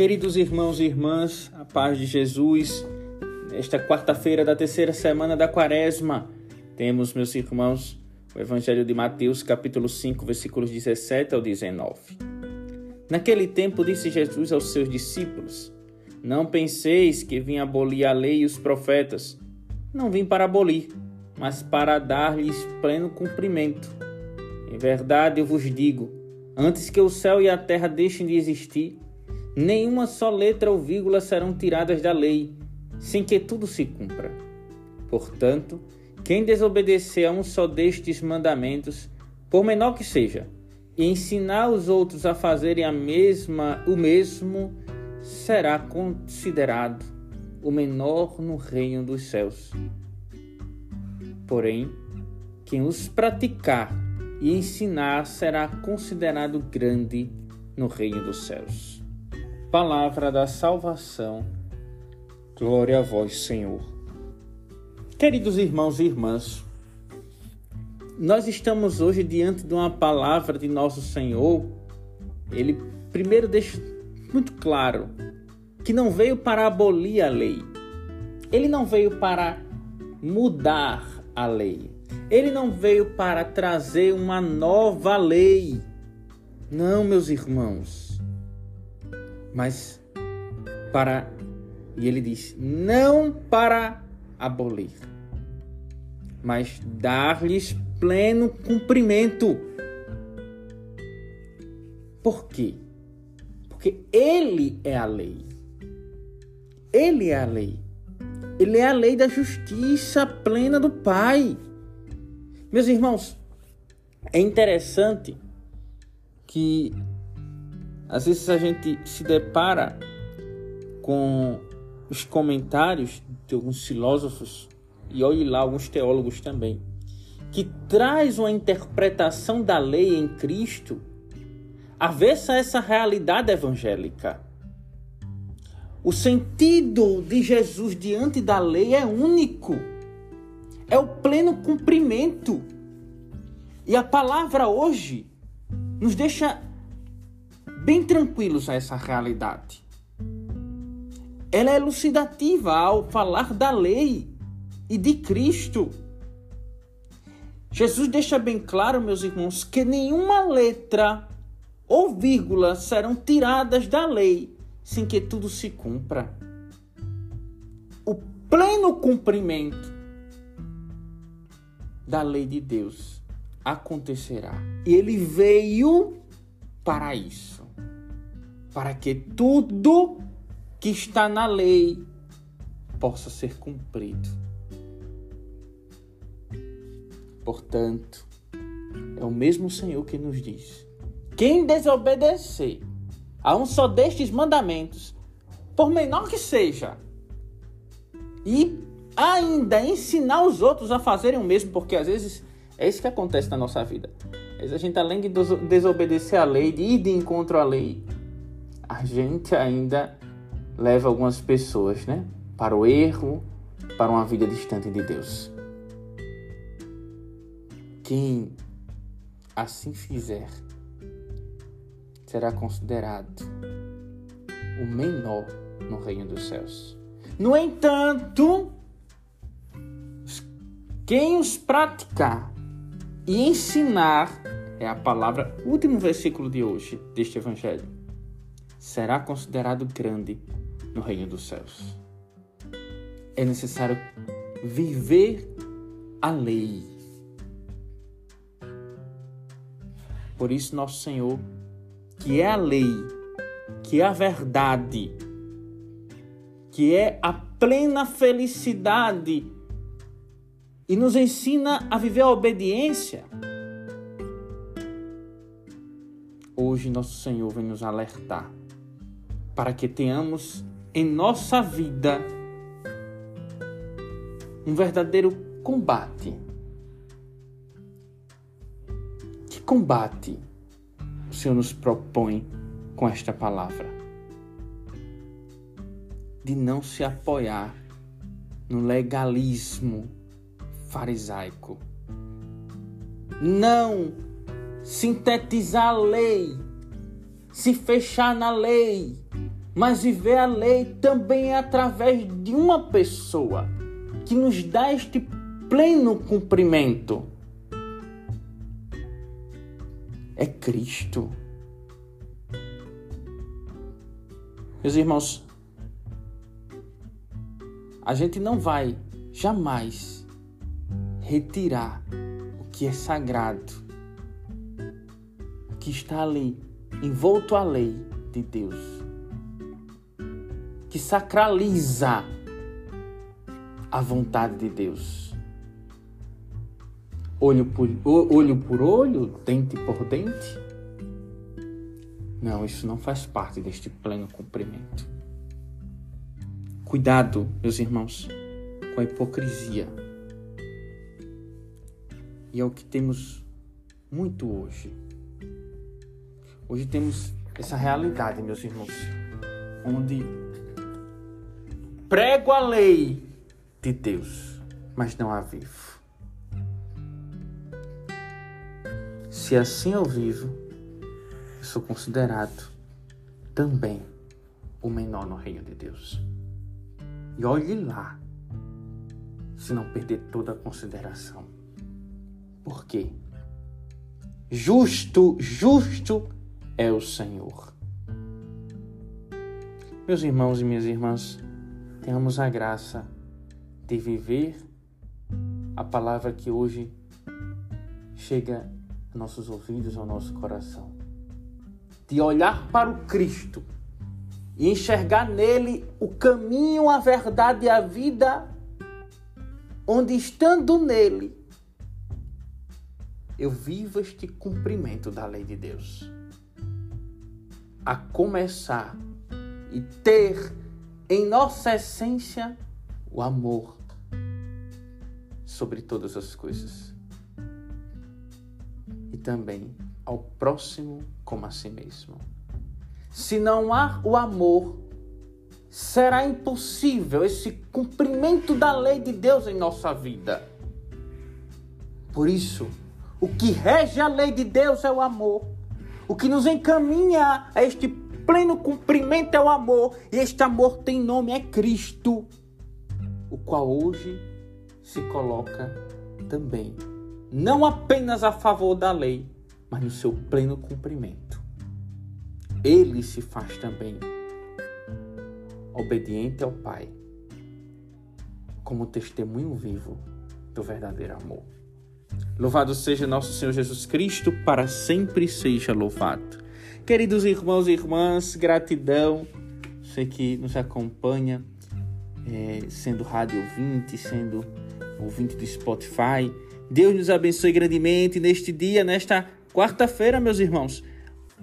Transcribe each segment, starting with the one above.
Queridos irmãos e irmãs, a paz de Jesus, nesta quarta-feira da terceira semana da quaresma, temos, meus irmãos, o Evangelho de Mateus, capítulo 5, versículos 17 ao 19. Naquele tempo disse Jesus aos seus discípulos: Não penseis que vim abolir a lei e os profetas. Não vim para abolir, mas para dar-lhes pleno cumprimento. Em verdade eu vos digo: antes que o céu e a terra deixem de existir, nenhuma só letra ou vírgula serão tiradas da lei, sem que tudo se cumpra. Portanto, quem desobedecer a um só destes mandamentos, por menor que seja, e ensinar os outros a fazerem a mesma, o mesmo, será considerado o menor no reino dos céus. Porém, quem os praticar e ensinar será considerado grande no reino dos céus. Palavra da salvação. Glória a vós, Senhor. Queridos irmãos e irmãs, nós estamos hoje diante de uma palavra de nosso Senhor. Ele primeiro deixa muito claro que não veio para abolir a lei. Ele não veio para mudar a lei. Ele não veio para trazer uma nova lei. Não, meus irmãos mas para. E ele diz: não para abolir, mas dar-lhes pleno cumprimento. Por quê? Porque ele é a lei. Ele é a lei. Ele é a lei da justiça plena do Pai. Meus irmãos, é interessante que às vezes a gente se depara com os comentários de alguns filósofos e olhe lá alguns teólogos também, que traz uma interpretação da lei em Cristo avessa essa realidade evangélica. O sentido de Jesus diante da lei é único. É o pleno cumprimento. E a palavra hoje nos deixa bem tranquilos a essa realidade. Ela é elucidativa ao falar da lei e de Cristo. Jesus deixa bem claro, meus irmãos, que nenhuma letra ou vírgula serão tiradas da lei sem que tudo se cumpra. O pleno cumprimento da lei de Deus acontecerá. E ele veio para isso para que tudo que está na lei possa ser cumprido. Portanto, é o mesmo Senhor que nos diz: quem desobedecer a um só destes mandamentos, por menor que seja, e ainda ensinar os outros a fazerem o mesmo, porque às vezes é isso que acontece na nossa vida. Às vezes a gente, além de desobedecer a lei, de ir de encontro à lei, a gente ainda leva algumas pessoas, né, para o erro, para uma vida distante de Deus. Quem assim fizer será considerado o menor no reino dos céus. No entanto, quem os praticar e ensinar é a palavra, último versículo de hoje deste evangelho será considerado grande no reino dos céus. É necessário viver a lei. Por isso, nosso Senhor, que é a lei, que é a verdade, que é a plena felicidade e nos ensina a viver a obediência. Hoje, nosso Senhor vem nos alertar para que tenhamos em nossa vida um verdadeiro combate. Que combate o Senhor nos propõe com esta palavra? De não se apoiar no legalismo farisaico. Não sintetizar a lei, se fechar na lei, Mas viver a lei também é através de uma pessoa que nos dá este pleno cumprimento. É Cristo. Meus irmãos, a gente não vai jamais retirar o que é sagrado, o que está ali, envolto à lei de Deus, que sacraliza a vontade de Deus. Olho por olho, por olho dente por dente. Não, isso não faz parte deste pleno cumprimento. Cuidado, meus irmãos, com a hipocrisia. E é o que temos muito hoje. Hoje temos essa realidade, meus irmãos, onde prego a lei de Deus, mas não a vivo. Se assim eu vivo, eu sou considerado também o menor no reino de Deus. E olhe lá, se não perder toda a consideração. Por quê? Justo, justo é o Senhor. Meus irmãos e minhas irmãs, tenhamos a graça de viver a palavra que hoje chega a nossos ouvidos, ao nosso coração. De olhar para o Cristo e enxergar nele o caminho, a verdade e a vida, onde estando nele, eu vivo este cumprimento da lei de Deus. A começar e ter em nossa essência o amor sobre todas as coisas. E também ao próximo como a si mesmo. Se não há o amor, será impossível esse cumprimento da lei de Deus em nossa vida. Por isso, o que rege a lei de Deus é o amor. O que nos encaminha a este pleno cumprimento é o amor. E este amor tem nome, é Cristo, o qual hoje se coloca também, não apenas a favor da lei, mas no seu pleno cumprimento. Ele se faz também obediente ao Pai, como testemunho vivo do verdadeiro amor. Louvado seja nosso Senhor Jesus Cristo, para sempre seja louvado. Queridos irmãos e irmãs, gratidão, você que nos acompanha, é, sendo rádio ouvinte, sendo ouvinte do Spotify. Deus nos abençoe grandemente neste dia, nesta quarta-feira, meus irmãos.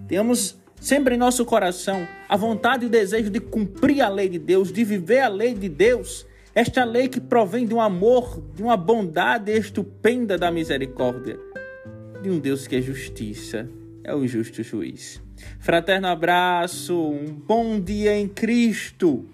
Tenhamos sempre em nosso coração a vontade e o desejo de cumprir a lei de Deus, de viver a lei de Deus. Esta lei que provém de um amor, de uma bondade estupenda da misericórdia, de um Deus que é justiça, é o justo juiz. Fraterno abraço, um bom dia em Cristo.